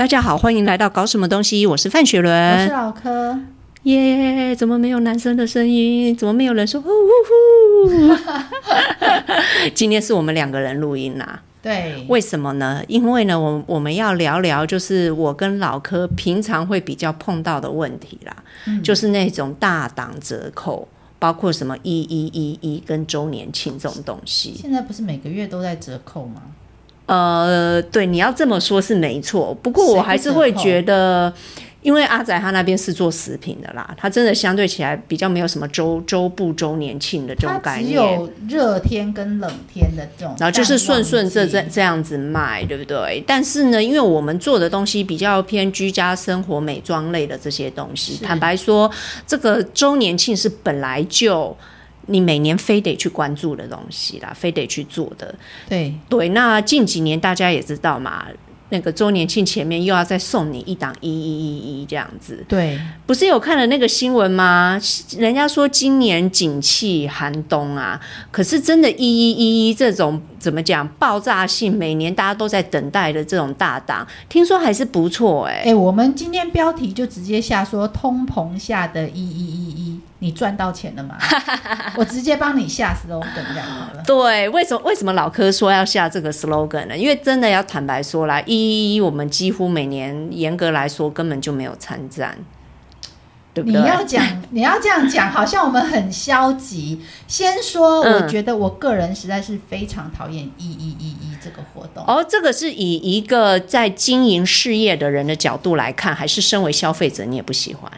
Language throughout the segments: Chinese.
大家好，欢迎来到搞什么东西？我是范雪伦，我是老柯。耶！怎么没有男生的声音？怎么没有人说呼呼呼？今天是我们两个人录音啦。对，为什么呢？因为呢，我我们要聊聊，就是我跟老柯平常会比较碰到的问题啦，嗯、就是那种大档折扣，包括什么一一一一跟周年庆这种东西。现在不是每个月都在折扣吗？呃，对，你要这么说，是没错。不过我还是会觉得，因为阿仔他那边是做食品的啦，他真的相对起来比较没有什么周周不周年庆的这种概念，只有热天跟冷天的这种，然后就是顺顺这这这样子卖，对不对？但是呢，因为我们做的东西比较偏居家生活美妆类的这些东西，坦白说，这个周年庆是本来就。你每年非得去关注的东西啦，非得去做的。对对，那近几年大家也知道嘛，那个周年庆前面又要再送你一档一一一一这样子。对，不是有看了那个新闻吗？人家说今年景气寒冬啊，可是真的，一一一一这种怎么讲爆炸性，每年大家都在等待的这种大档，听说还是不错哎、欸。哎、欸，我们今天标题就直接下说通膨下的一一一一。你赚到钱了吗？我直接帮你下 slogan 这样好了。对，为什么为什么老柯说要下这个 slogan 呢？因为真的要坦白说啦，一一一我们几乎每年严格来说根本就没有参战，对不对？你要讲你要这样讲，好像我们很消极。先说，我觉得我个人实在是非常讨厌一一一一这个活动。哦，这个是以一个在经营事业的人的角度来看，还是身为消费者你也不喜欢？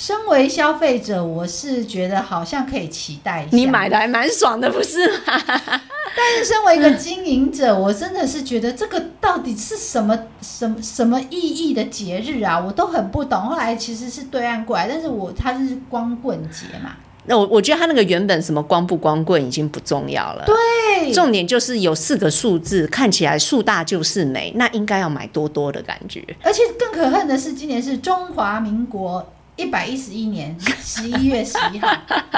身为消费者，我是觉得好像可以期待一下。你买的还蛮爽的，不是吗？但是身为一个经营者，我真的是觉得这个到底是什么什么什么意义的节日啊？我都很不懂。后来其实是对岸过来，但是我它是光棍节嘛。那我我觉得它那个原本什么光不光棍已经不重要了。对，重点就是有四个数字，看起来数大就是美，那应该要买多多的感觉。而且更可恨的是，今年是中华民国。一百一十一年十一月十一号，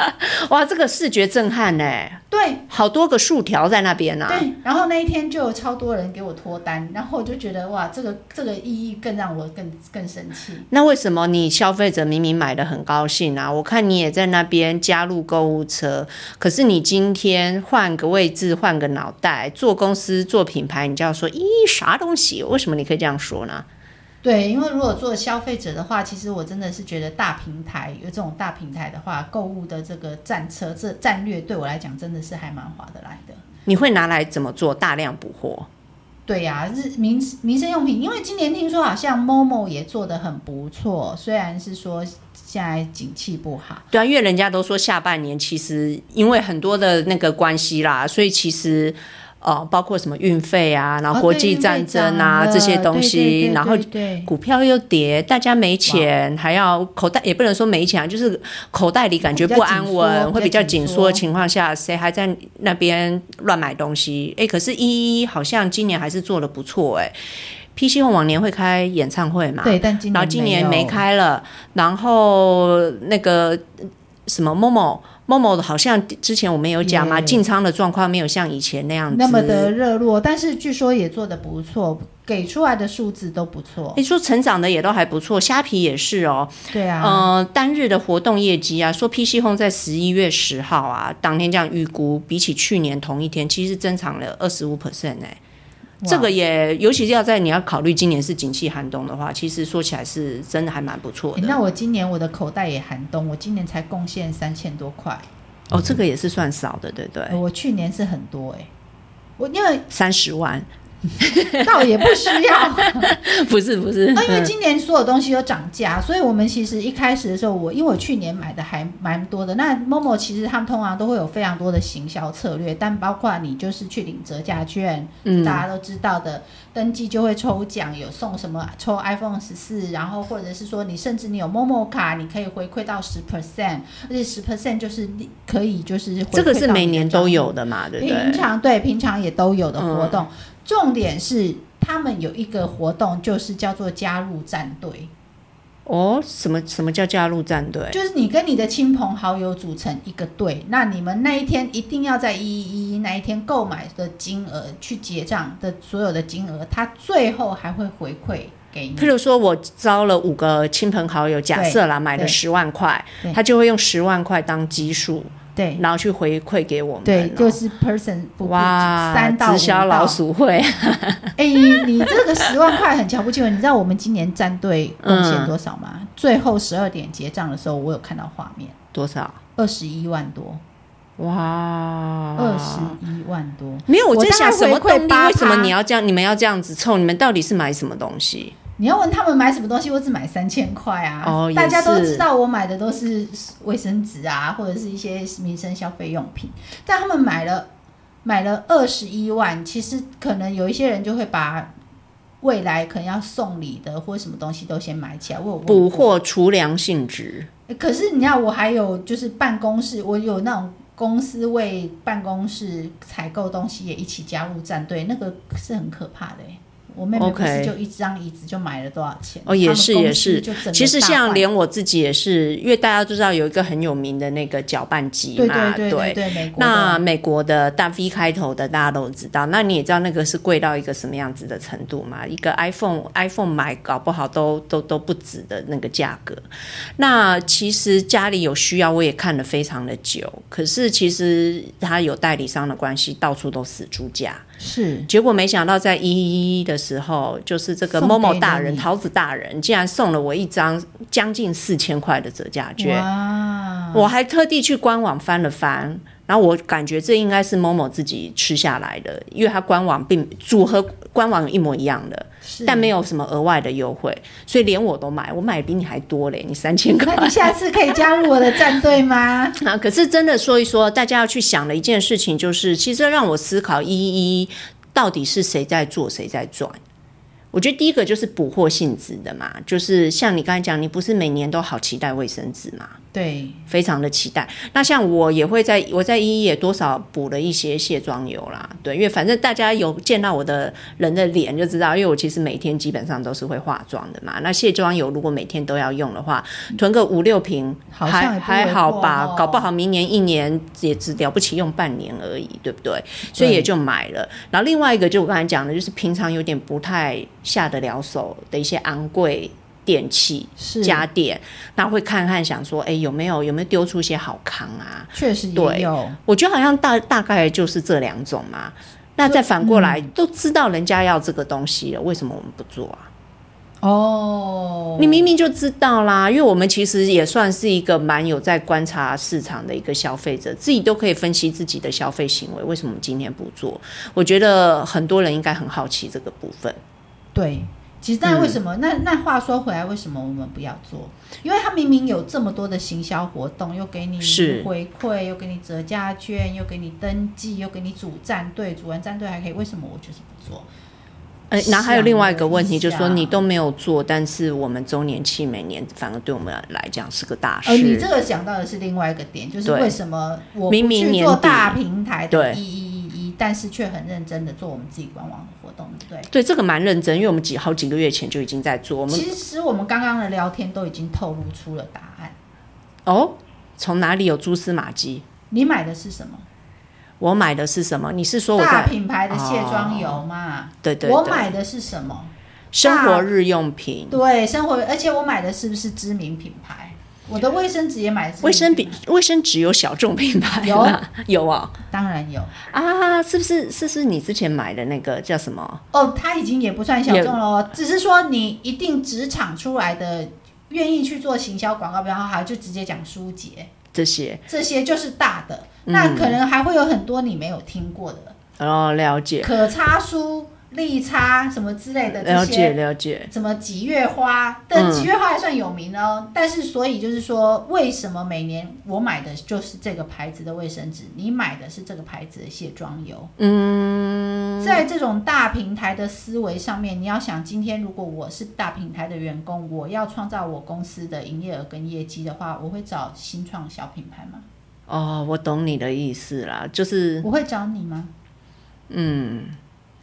哇，这个视觉震撼呢！对，好多个竖条在那边呢、啊。对，然后那一天就有超多人给我脱单，然后我就觉得哇，这个这个意义更让我更更生气。那为什么你消费者明明买的很高兴啊？我看你也在那边加入购物车，可是你今天换个位置，换个脑袋，做公司做品牌，你就要说咦，啥东西？为什么你可以这样说呢？对，因为如果做消费者的话，其实我真的是觉得大平台有这种大平台的话，购物的这个战车这战略对我来讲真的是还蛮划得来的。你会拿来怎么做？大量补货？对呀、啊，日民民生用品，因为今年听说好像 Momo 也做得很不错，虽然是说现在景气不好。对啊，因为人家都说下半年其实因为很多的那个关系啦，所以其实。哦，包括什么运费啊，然后国际战争啊、哦、这些东西，然后股票又跌，大家没钱，还要口袋也不能说没钱，就是口袋里感觉不安稳，会比较紧缩的情况下，谁还在那边乱买东西？哎，可是一一好像今年还是做的不错哎。PC Home 往年会开演唱会嘛？对，但今年然后今年没开了，然后那个什么 Momo。Momo 好像之前我们有讲嘛，进仓的状况没有像以前那样子那么的热络，但是据说也做得不错，给出来的数字都不错。你说成长的也都还不错，虾皮也是哦。对啊，呃，单日的活动业绩啊，说 PC Home 在十一月十号啊，当天这样预估，比起去年同一天，其实增长了二十五 percent 哎。这个也，尤其是要在你要考虑今年是景气寒冬的话，其实说起来是真的还蛮不错的。那我今年我的口袋也寒冬，我今年才贡献三千多块。哦，这个也是算少的，对不对？我去年是很多哎，我因为三十万。倒也不需要，不是不是。那因为今年所有东西都涨价，所以我们其实一开始的时候，我因为我去年买的还蛮多的。那 Momo 其实他们通常都会有非常多的行销策略，但包括你就是去领折价券，嗯，大家都知道的，登记就会抽奖，有送什么抽 iPhone 十四，然后或者是说你甚至你有 Momo 卡，你可以回馈到十 percent，而且十 percent 就是可以就是这个是每年都有的嘛，对不对？平常对平常也都有的活动。嗯重点是他们有一个活动，就是叫做加入战队。哦，什么什么叫加入战队？就是你跟你的亲朋好友组成一个队，那你们那一天一定要在一一一那一天购买的金额去结账的所有的金额，他最后还会回馈给你。譬如说，我招了五个亲朋好友，假设啦，买了十万块，他就会用十万块当基数。对，然后去回馈给我们，对，就是 person 哇，三到直销老鼠会。哎，你这个十万块很瞧不起我，你知道我们今年战队贡献多少吗？嗯、最后十二点结账的时候，我有看到画面，多少？二十一万多，哇，二十一万多。没有，我在想什么动力？为什么你要这样？你们要这样子凑？你们到底是买什么东西？你要问他们买什么东西，我只买三千块啊！哦，大家都知道我买的都是卫生纸啊，或者是一些民生消费用品。但他们买了买了二十一万，其实可能有一些人就会把未来可能要送礼的或者什么东西都先买起来。我补货储粮性质。可是你看，我还有就是办公室，我有那种公司为办公室采购东西也一起加入战队，那个是很可怕的欸。我妹妹不是就一张椅子就买了多少钱？哦，也是也是。其实像连我自己也是，因为大家都知道有一个很有名的那个搅拌机嘛，对对对对，对。那美国的大 V 开头的大家都知道，那你也知道那个是贵到一个什么样子的程度嘛？一个 iPhone iPhone 买搞不好都都都不止的那个价格。那其实家里有需要，我也看了非常的久。可是其实它有代理商的关系，到处都死猪价。是，结果没想到在一一一的时候，就是这个某某大人、桃子大人，竟然送了我一张将近四千块的折价券。我还特地去官网翻了翻。然后我感觉这应该是 Momo 自己吃下来的，因为它官网并组合官网一模一样的，但没有什么额外的优惠，所以连我都买，我买比你还多嘞，你三千块。那你下次可以加入我的战队吗？啊，可是真的说一说，大家要去想的一件事情就是，其实让我思考一一一到底是谁在做，谁在赚。我觉得第一个就是补货性质的嘛，就是像你刚才讲，你不是每年都好期待卫生纸嘛？对，非常的期待。那像我也会在我在一一也多少补了一些卸妆油啦，对，因为反正大家有见到我的人的脸就知道，因为我其实每天基本上都是会化妆的嘛。那卸妆油如果每天都要用的话，囤个五六瓶还还好吧，搞不好明年一年也只了不起用半年而已，对不对？所以也就买了。然后另外一个就我刚才讲的，就是平常有点不太下得了手的一些昂贵。电器家电，那会看看想说，哎、欸，有没有有没有丢出一些好康啊？确实也有，我觉得好像大大概就是这两种嘛。那再反过来、嗯，都知道人家要这个东西了，为什么我们不做啊？哦，你明明就知道啦，因为我们其实也算是一个蛮有在观察市场的一个消费者，自己都可以分析自己的消费行为，为什么我们今天不做？我觉得很多人应该很好奇这个部分。对。其实，但为什么？嗯、那那话说回来，为什么我们不要做？因为他明明有这么多的行销活动，又给你回馈，又给你折价券，又给你登记，又给你组战队，组完战队还可以。为什么我就是不做？哎，那还有另外一个问题，就是说你都没有做，但是我们周年庆每年反而对我们来讲是个大事。呃，你这个想到的是另外一个点，就是为什么我不去做大平台的意义？但是却很认真的做我们自己官网的活动，对不对？对，这个蛮认真，因为我们几好几个月前就已经在做。我们其实我们刚刚的聊天都已经透露出了答案。哦，从哪里有蛛丝马迹？你买的是什么？我买的是什么？你是说我大品牌的卸妆油吗？哦，对，对对，我买的是什么？生活日用品。对，生活，而且我买的是不是知名品牌？我的卫生纸也买，卫生笔、卫生纸有小众品牌有。有啊，当然有。啊，是不是？是不是你之前买的那个叫什么？哦，它已经也不算小众了哦，只是说你一定职场出来的，愿意去做行销广告，比方说还就直接讲舒洁这些，这些就是大的，嗯，那可能还会有很多你没有听过的。哦，了解，可擦书。利差什么之类的这些，了解了解。什么几月花？但几月花还算有名哦。嗯、但是所以就是说，为什么每年我买的就是这个牌子的卫生纸，你买的是这个牌子的卸妆油？嗯，在这种大平台的思维上面，你要想，今天如果我是大平台的员工，我要创造我公司的营业额跟业绩的话，我会找新创小品牌吗？哦，我懂你的意思啦，就是我会找你吗？嗯。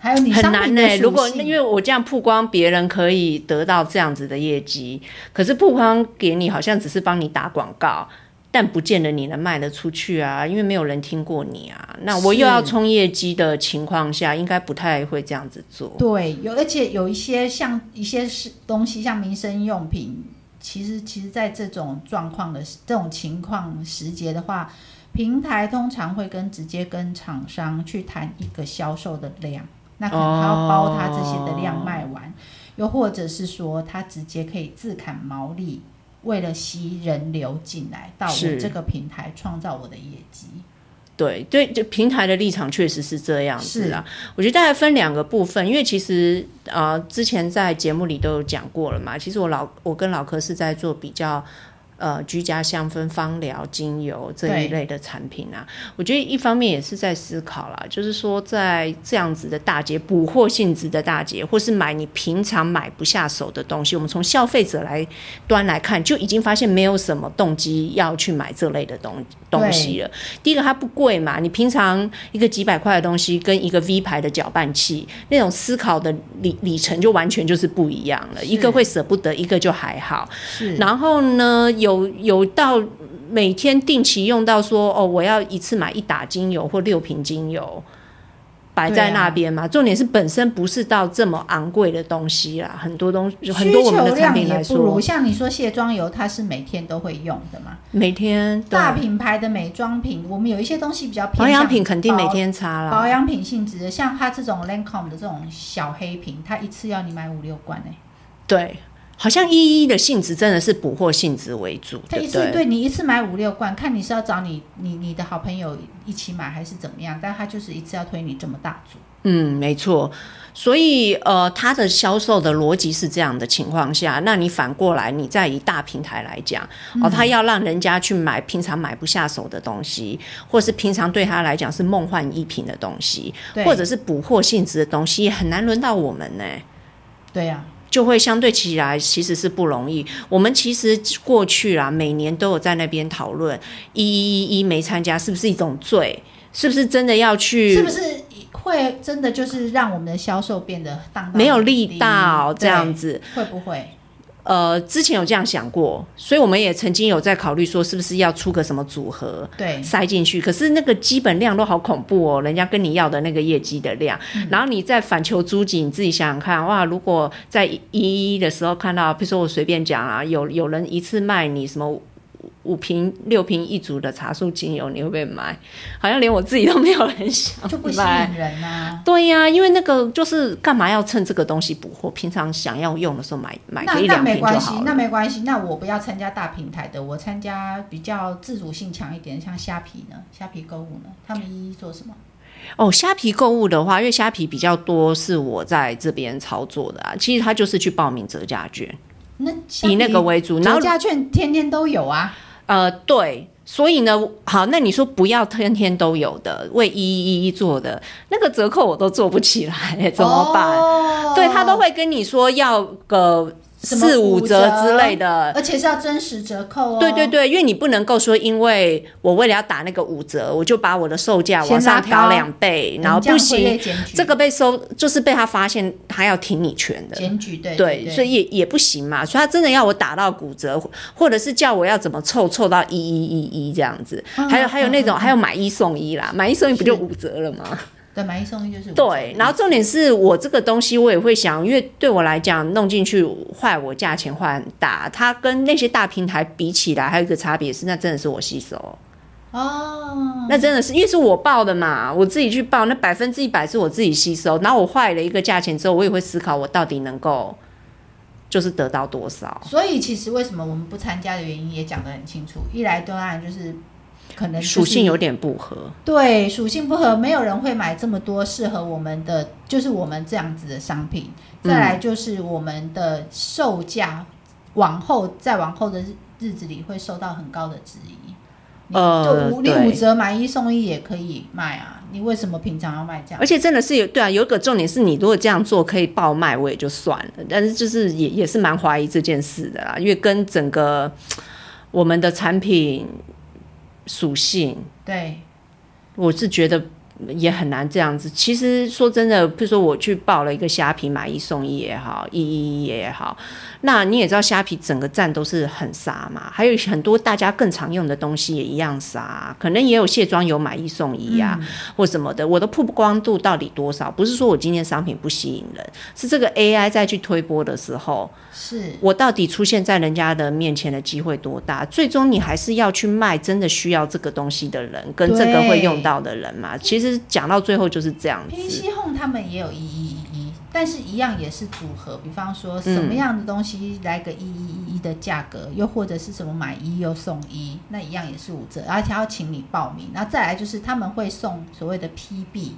还有你很难呢、欸。如果因为我这样曝光，别人可以得到这样子的业绩，可是曝光给你好像只是帮你打广告，但不见得你能卖得出去啊，因为没有人听过你啊。那我又要冲业绩的情况下，应该不太会这样子做。对，有而且有一些像一些是东西，像民生用品，其实其实在这种状况的这种情况时节的话，平台通常会跟直接跟厂商去谈一个销售的量，那可能他要包他这些的量卖完，哦、又或者是说他直接可以自砍毛利。为了吸人流进来到我这个平台，创造我的业绩。对对，就平台的立场确实是这样子啊。我觉得大概分两个部分，因为其实呃之前在节目里都有讲过了嘛。其实我老我跟老柯是在做比较。呃，居家香氛、芳疗、精油这一类的产品啊，我觉得一方面也是在思考啦，就是说在这样子的大节、补货性质的大节，或是买你平常买不下手的东西，我们从消费者来端来看，就已经发现没有什么动机要去买这类的东东西了。第一个，它不贵嘛，你平常一个几百块的东西，跟一个 V 牌的搅拌器，那种思考的里里程就完全就是不一样了。一个会舍不得，一个就还好。然后呢，有。有有到每天定期用到说哦，我要一次买一打精油或六瓶精油摆在那边嘛？重点是本身不是到这么昂贵的东西啦，很多东西很多我们的产品来说，不如像你说卸妆油，它是每天都会用的嘛？每天大品牌的美妆品，我们有一些东西比较偏保养品，肯定每天擦了。保养品性质的，像它这种 Lancome 的这种小黑瓶，它一次要你买五六罐呢、欸。对。好像一一的性质真的是补货性质为主，他一次对你一次买五六罐，看你是要找你你你的好朋友一起买还是怎么样，但他就是一次要推你这么大组。嗯，没错。所以呃，他的销售的逻辑是这样的情况下，那你反过来，你在以大平台来讲，哦，他要让人家去买平常买不下手的东西，或是平常对他来讲是梦幻一品的东西，或者是补货性质的东西，也很难轮到我们呢。对呀、啊。就会相对起来其实是不容易。我们其实过去啊，每年都有在那边讨论，一一一一没参加是不是一种罪？是不是真的要去？是不是会真的就是让我们的销售变得当没有力道这样子？会不会？呃，之前有这样想过，所以我们也曾经有在考虑说，是不是要出个什么组合，对，塞进去。可是那个基本量都好恐怖哦，人家跟你要的那个业绩的量，嗯、然后你再反求诸己，你自己想想看，哇，如果在一一的时候看到，比如说我随便讲啊，有有人一次卖你什么？五瓶六瓶一组的茶树精油，你会不会买？好像连我自己都没有人想买，就不吸引人啊。对呀、啊，因为那个就是干嘛要趁这个东西补货？平常想要用的时候买买个一两瓶就好了。那，那没关系，那没关系。那我不要参加大平台的，我参加比较自主性强一点，像虾皮呢？虾皮购物呢？他们一一做什么？哦，虾皮购物的话，因为虾皮比较多是我在这边操作的啊。其实他就是去报名折价券，那以那个为主，然后价券天天都有啊。呃，对，所以呢，好，那你说不要天天都有的，为一一一做的那个折扣我都做不起来，怎么办？哦、对，他都会跟你说要个。四五折之类的，而且是要真实折扣哦。对对对，因为你不能够说，因为我为了要打那个五折，我就把我的售价往上调两倍，然后不行，这个被收就是被他发现，他要挺你全的检举，对对，对，所以也也不行嘛。所以他真的要我打到骨折，或者是叫我要怎么凑凑到一一一一这样子，还有还有那种还有买一送一啦，买一送一不就五折了吗？对，买一送一就是对，然后重点是我这个东西我也会想，因为对我来讲弄进去坏我价钱坏很大，它跟那些大平台比起来，还有一个差别是，那真的是我吸收哦，那真的是因为是我报的嘛，我自己去报，那百分之一百是我自己吸收，然后我坏了一个价钱之后，我也会思考我到底能够就是得到多少。所以其实为什么我们不参加的原因也讲得很清楚，一来当然就是。可能属性有点不合，对，属性不合，没有人会买这么多适合我们的，就是我们这样子的商品。再来就是我们的售价，往后再往后的日日子里会受到很高的质疑。呃，就五你五折买一送一也可以卖啊，你为什么平常要卖这样？而且真的是有对啊，有一个重点是你如果这样做可以爆卖，我也就算了。但是就是也也是蛮怀疑这件事的啦，因为跟整个我们的产品。属性，对，我是觉得也很难这样子。其实说真的，比如说我去报了一个虾皮买一送一也好，一一一也好，那你也知道虾皮整个站都是很杀嘛，还有很多大家更常用的东西也一样杀，可能也有卸妆油买一送一呀、啊嗯，或什么的。我的曝光度到底多少？不是说我今天商品不吸引人，是这个 AI 再去推播的时候，是我到底出现在人家的面前的机会多大？最终你还是要去卖真的需要这个东西的人，跟这个会用到的人嘛。其实讲到最后就是这样子。PC Home 他们也有一一一一，但是一样也是组合。比方说什么样的东西来个一一一一的价格，嗯，又或者是什么买一又送一，那一样也是五折，而且要请你报名。然后再来就是他们会送所谓的 PB，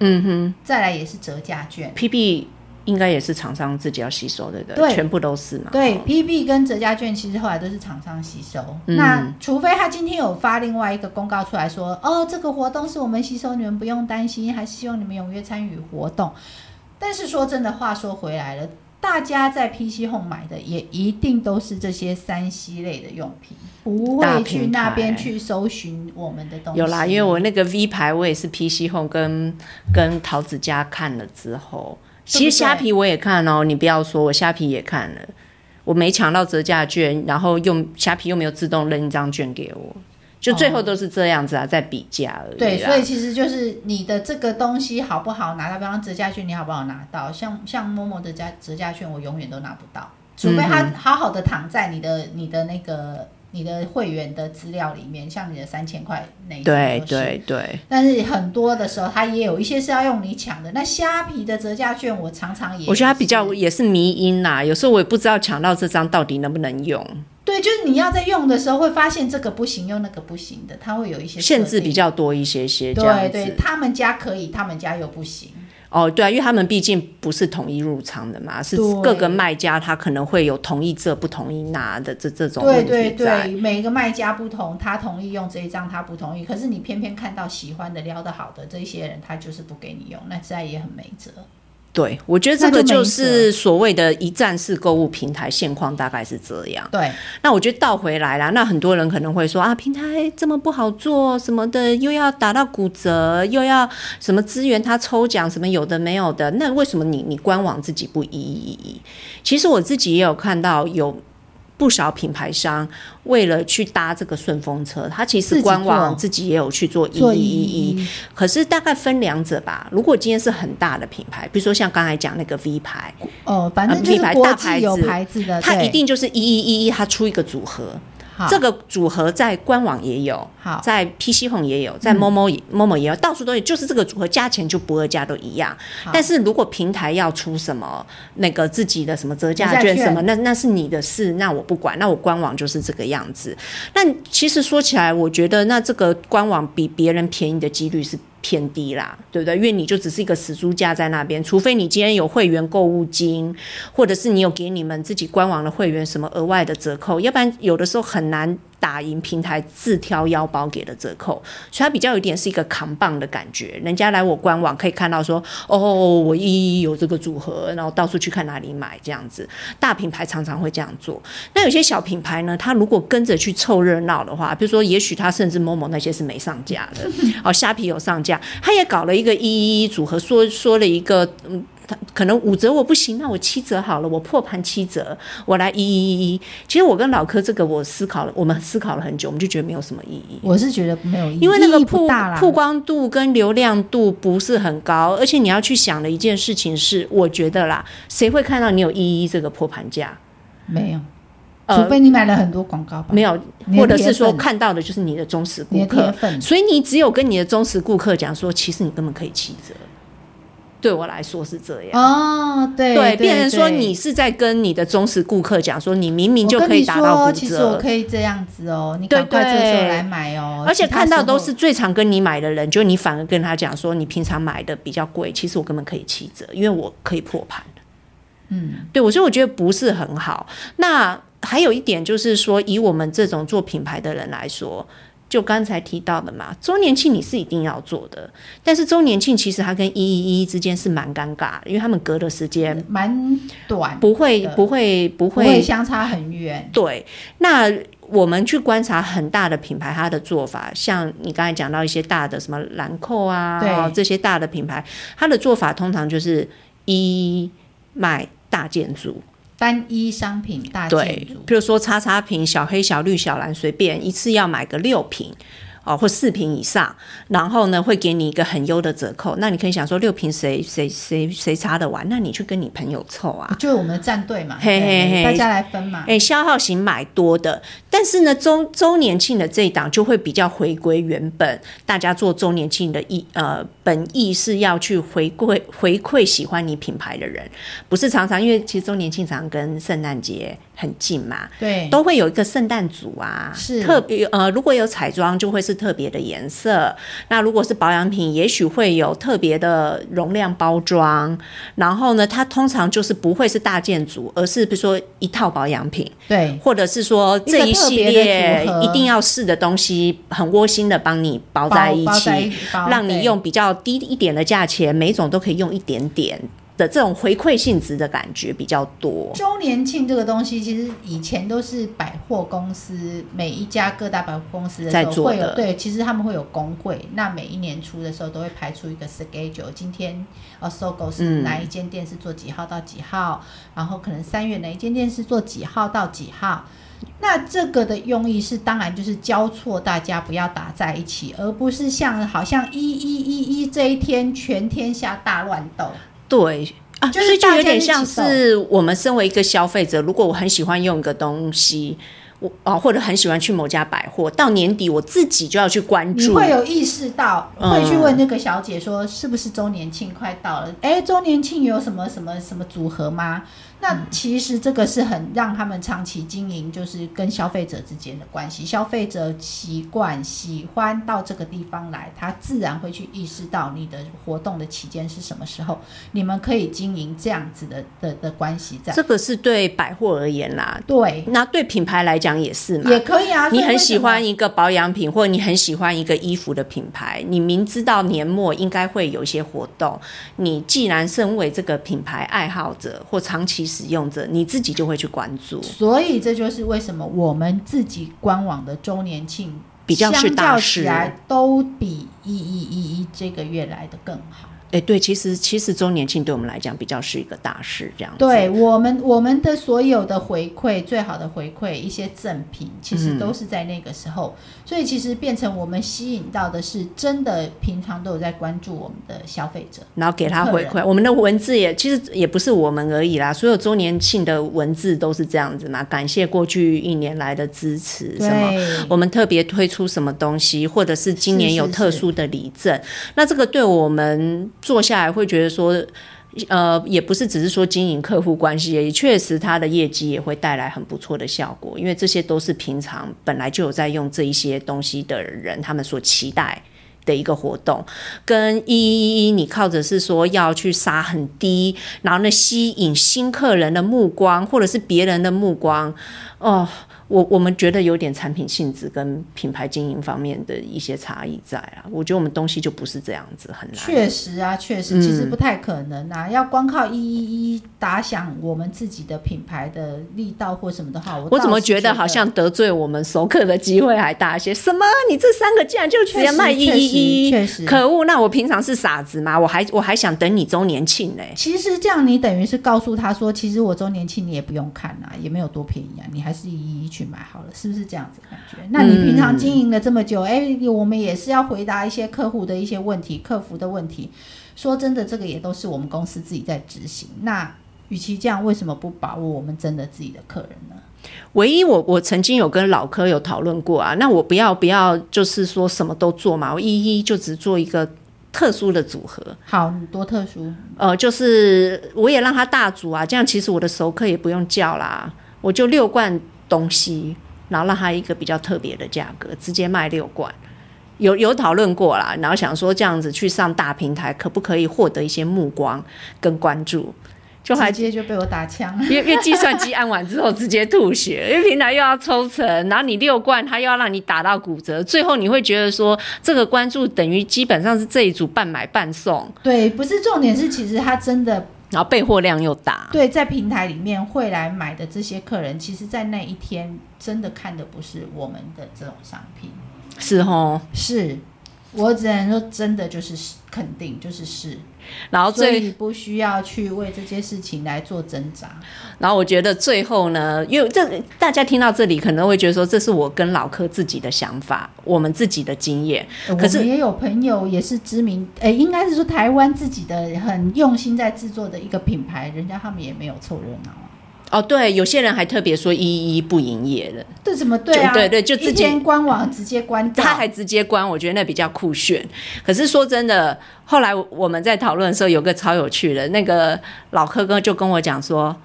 嗯哼，再来也是折价券，PB。应该也是厂商自己要吸收的，对，全部都是嘛。对，PB 跟折价券其实后来都是厂商吸收。嗯。那除非他今天有发另外一个公告出来说，哦，这个活动是我们吸收，你们不用担心，还是希望你们踊跃参与活动。但是说真的，话说回来了，大家在 PC Home 买的也一定都是这些三 C 类的用品，不会去那边去搜寻我们的东西。有啦，因为我那个 V 牌，我也是 PC Home 跟跟桃子家看了之后。其实虾皮我也看哦，你不要说，我虾皮也看了，我没抢到折价券，然后用虾皮又没有自动扔一张券给我，就最后都是这样子啊，在比价而已。对，所以其实就是你的这个东西好不好拿到，比方折价券你好不好拿到？像像 Momo 的价折价券，我永远都拿不到，除非它好好的躺在你的你的那个。你的会员的资料里面，像你的三千块那一种，对对对。但是很多的时候，它也有一些是要用你抢的。那虾皮的折价券，我常常也，我觉得它比较也是迷因呐。有时候我也不知道抢到这张到底能不能用。对，就是你要在用的时候，会发现这个不行，用那个不行的，它会有一些限制比较多一些些。对对，他们家可以，他们家又不行。哦，对啊，因为他们毕竟不是统一入场的嘛，是各个卖家他可能会有同意这不同意那的这这种问题对对对，每个卖家不同，他同意用这一张，他不同意。可是你偏偏看到喜欢的、撩得好的这些人，他就是不给你用，那实在也很没辙。对，我觉得这个就是所谓的一站式购物平台现况，大概是这样。对，那我觉得倒回来啦，那很多人可能会说啊，平台这么不好做，什么的又要打到骨折，又要什么资源他抽奖，什么有的没有的，那为什么你你官网自己不一一一？其实我自己也有看到有。不少品牌商为了去搭这个顺风车，他其实官网自己也有去做一一一，可是大概分两者吧。如果今天是很大的品牌，比如说像刚才讲那个 V 牌，哦，反正 V 牌大牌子，它一定就是一一一一，它出一个组合。这个组合在官网也有，好，在 PC Home 也有，在 Momo Momo 也有，到处都有，就是这个组合价钱就不二价都一样。但是如果平台要出什么那个自己的什么折价券什么，那那是你的事，那我不管，那我官网就是这个样子。那其实说起来，我觉得那这个官网比别人便宜的几率是。偏低啦，对不对？因为你就只是一个死猪价在那边，除非你今天有会员购物金，或者是你有给你们自己官网的会员什么额外的折扣，要不然有的时候很难。打赢平台自挑腰包给的折扣，所以它比较有点是一个扛棒的感觉。人家来我官网可以看到说，哦，我一一有这个组合，然后到处去看哪里买这样子。大品牌常常会这样做。那有些小品牌呢，他如果跟着去凑热闹的话，比如说，也许他甚至某某那些是没上架的，哦，虾皮有上架，他也搞了一个一一一组合，说说了一个嗯。可能五折我不行，那我七折好了，我破盘七折，我来一一一一。其实我跟老柯这个我思考了，我们思考了很久，我们就觉得没有什么意义。我是觉得没有意义，因为那个曝曝光度跟流量度不是很高，而且你要去想的一件事情是，我觉得啦，谁会看到你有一一一这个破盘价？没有，除非你买了很多广告吧。没有，或者是说看到的就是你的忠实顾客，所以你只有跟你的忠实顾客讲说，其实你根本可以七折。对我来说是这样哦，对对，变成说你是在跟你的忠实顾客讲说，你明明就可以达到骨折，其实我可以这样子哦，你赶快这个时候来买哦。而且看到都是最常跟你买的人，就你反而跟他讲说，你平常买的比较贵，其实我根本可以七折，因为我可以破盘。嗯，对，我所以我觉得不是很好。那还有一点就是说，以我们这种做品牌的人来说。就刚才提到的嘛，周年庆你是一定要做的，但是周年庆其实它跟一一一之间是蛮尴尬，因为他们隔的时间蛮短，不会不会不会，相差很远。对，那我们去观察很大的品牌，它的做法，像你刚才讲到一些大的什么兰蔻啊，对这些大的品牌，它的做法通常就是一卖大件组，单一商品大件组，比如说叉叉瓶、小黑、小绿、小蓝，随便一次要买个六瓶。哦，或四瓶以上，然后呢，会给你一个很优的折扣。那你可以想说，六瓶谁谁谁谁擦得完？那你去跟你朋友凑啊，就我们的战队嘛，嘿嘿嘿，大家来分嘛。哎，消耗型买多的，但是呢，周周年庆的这一档就会比较回归原本，大家做周年庆的意呃本意是要去回归回馈喜欢你品牌的人，不是常常因为其实周年庆常跟圣诞节很近嘛，对，都会有一个圣诞组啊，是特别呃，如果有彩妆就会是。特别的颜色，那如果是保养品，也许会有特别的容量包装。然后呢，它通常就是不会是大件组，而是比如说一套保养品，对，或者是说这一系列一定要试的东西，很窝心的帮你包在一起，让你用比较低一点的价钱，每种都可以用一点点。的这种回馈性质的感觉比较多。周年庆这个东西，其实以前都是百货公司每一家各大百货公司的时候会有，对，其实他们会有工会，那每一年初的时候都会排出一个 schedule，今天呃，SOGO 是哪一间店是做几号到几号，嗯、然后可能三月哪一间店是做几号到几号。那这个的用意是，当然就是交错大家不要打在一起，而不是像好像一一一一这一天全天下大乱斗。对啊，就是所以就有点像是我们身为一个消费者，如果我很喜欢用一个东西，我啊或者很喜欢去某家百货，到年底我自己就要去关注，你会有意识到，会去问那个小姐说，是不是周年庆快到了？哎、嗯，周年庆有什么什么什么组合吗？那其实这个是很让他们长期经营，就是跟消费者之间的关系。消费者习惯喜欢到这个地方来，他自然会去意识到你的活动的期间是什么时候，你们可以经营这样子的的的关系在。这个是对百货而言啦，对。那对品牌来讲也是嘛，也可以啊。你很喜欢一个保养品，或者你很喜欢一个衣服的品牌，你明知道年末应该会有一些活动，你既然身为这个品牌爱好者或长期。使用者你自己就会去关注，所以这就是为什么我们自己官网的周年庆比较是大事，都比一一一一这个月来的更好。哎、欸，对，其实其实周年庆对我们来讲比较是一个大事，这样子。对我们我们的所有的回馈，最好的回馈，一些赠品，其实都是在那个时候。嗯、所以其实变成我们吸引到的是真的平常都有在关注我们的消费者，然后给他回馈。我们的文字也其实也不是我们而已啦，所有周年庆的文字都是这样子嘛，感谢过去一年来的支持，什么我们特别推出什么东西，或者是今年有特殊的礼赠，那这个对我们。做下来会觉得说，呃，也不是只是说经营客户关系，也确实他的业绩也会带来很不错的效果，因为这些都是平常本来就有在用这一些东西的人，他们所期待的一个活动，跟一一一你靠着是说要去杀很低，然后呢吸引新客人的目光，或者是别人的目光，哦。我我们觉得有点产品性质跟品牌经营方面的一些差异在啊，我觉得我们东西就不是这样子，很难。确实啊，确实，其实不太可能啊。嗯、要光靠一一一打响我们自己的品牌的力道或什么的话，我我怎么觉得好像得罪我们熟客的机会还大一些？什么？你这三个竟然就直接卖一一一？确实，可恶！那我平常是傻子吗？我还我还想等你周年庆呢。其实这样，你等于是告诉他说，其实我周年庆你也不用看啊，也没有多便宜啊，你还是一一一去。去买好了，是不是这样子感觉？那你平常经营了这么久，哎、我们也是要回答一些客户的一些问题、客服的问题。说真的，这个也都是我们公司自己在执行。那与其这样，为什么不把握我们真的自己的客人呢？唯一我我曾经有跟老科有讨论过啊，那我不要不要，就是说什么都做嘛，我一一就只做一个特殊的组合。好，多特殊？呃，就是我也让他大组啊，这样其实我的熟客也不用叫啦，我就六罐。东西，然后让他一个比较特别的价格，直接卖六罐，有有讨论过啦，然后想说这样子去上大平台，可不可以获得一些目光跟关注？就还直接就被我打枪，因为因为计算机按完之后直接吐血，因为平台又要抽成，然后你六罐，他又要让你打到骨折，最后你会觉得说这个关注等于基本上是这一组半买半送。对，不是重点是，其实他真的。然后备货量又大。对，在平台里面会来买的这些客人，其实，在那一天真的看的不是我们的这种商品，是哦，是。我只能说，真的就是肯定，就是是。然后，所以不需要去为这些事情来做挣扎。然后，我觉得最后呢，因为这大家听到这里可能会觉得说，这是我跟老柯自己的想法，我们自己的经验。可是也有朋友也是知名，呃，应该是说台湾自己的很用心在制作的一个品牌，人家他们也没有凑热闹。哦，对，有些人还特别说一一不营业的，这怎么对啊？对对，就直接官网直接关掉，他还直接关，我觉得那比较酷炫。可是说真的，后来我们在讨论的时候，有个超有趣的，那个老柯哥就跟我讲说，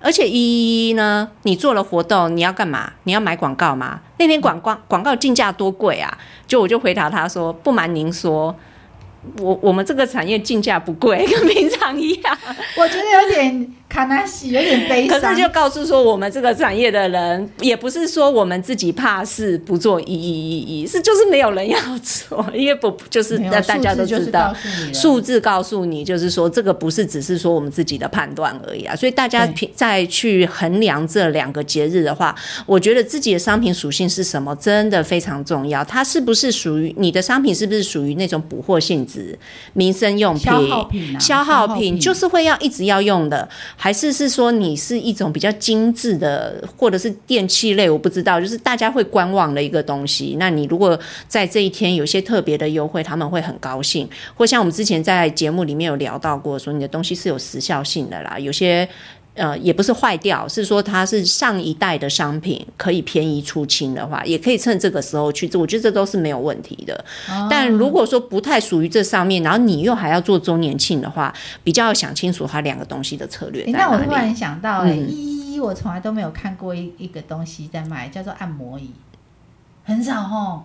而且一一呢，你做了活动，你要干嘛？你要买广告吗？那天广告广告进价多贵啊？就我就回答他说，不瞒您说。我我们这个产业进价不贵，跟平常一样。我觉得有点卡纳西，有点悲伤。可是就告诉说，我们这个产业的人，也不是说我们自己怕事不做一一一一，是就是没有人要做，因为不就是大家都知道，数字告诉你，就是说这个不是只是说我们自己的判断而已啊。所以大家再去衡量这两个节日的话，我觉得自己的商品属性是什么，真的非常重要。它是不是属于你的商品，是不是属于那种补货性质？民生用品、消耗品、啊、消耗品就是会要一直要用的，还是是说你是一种比较精致的，或者是电器类，我不知道，就是大家会观望的一个东西。那你如果在这一天有些特别的优惠，他们会很高兴。或像我们之前在节目里面有聊到过，说你的东西是有时效性的啦，有些。呃，也不是坏掉，是说它是上一代的商品，可以便宜出清的话，也可以趁这个时候去做。我觉得这都是没有问题的。哦、但如果说不太属于这上面，然后你又还要做周年庆的话，比较要想清楚它两个东西的策略。那我突然想到、欸，哎、嗯，一一我从来都没有看过一一个东西在卖，叫做按摩椅，很少哦。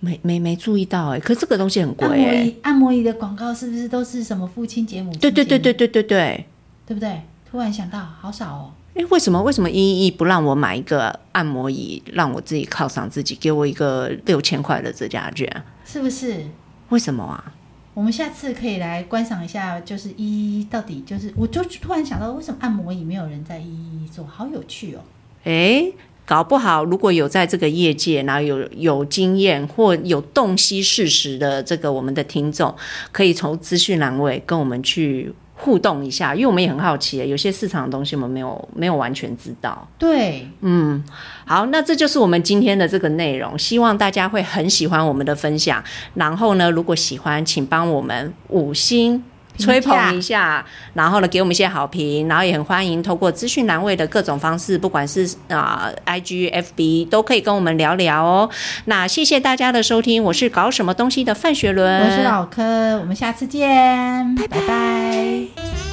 没没没注意到哎、欸，可是这个东西很贵、欸。按摩椅，按摩椅的广告是不是都是什么父亲节、母亲节？对对对对对对对，对不对？突然想到，好少哦！哎，为什么为什么一一一不让我买一个按摩椅，让我自己犒赏自己，给我一个六千块的折价券？是不是？为什么啊？我们下次可以来观赏一下，就是一一到底就是，我就突然想到，为什么按摩椅没有人在一一做？好有趣哦！哎，搞不好如果有在这个业界，然后有有经验或有洞悉事实的这个我们的听众，可以从资讯栏位跟我们去。互动一下，因为我们也很好奇，有些市场的东西我们没有没有完全知道。对，嗯，好，那这就是我们今天的这个内容，希望大家会很喜欢我们的分享。然后呢，如果喜欢，请帮我们五星。吹捧一下，然后呢，给我们一些好评，然后也很欢迎透过资讯栏位的各种方式，不管是啊、呃、IG、FB 都可以跟我们聊聊哦。那谢谢大家的收听，我是搞什么东西的范学伦，我是老柯，我们下次见，拜拜。拜拜。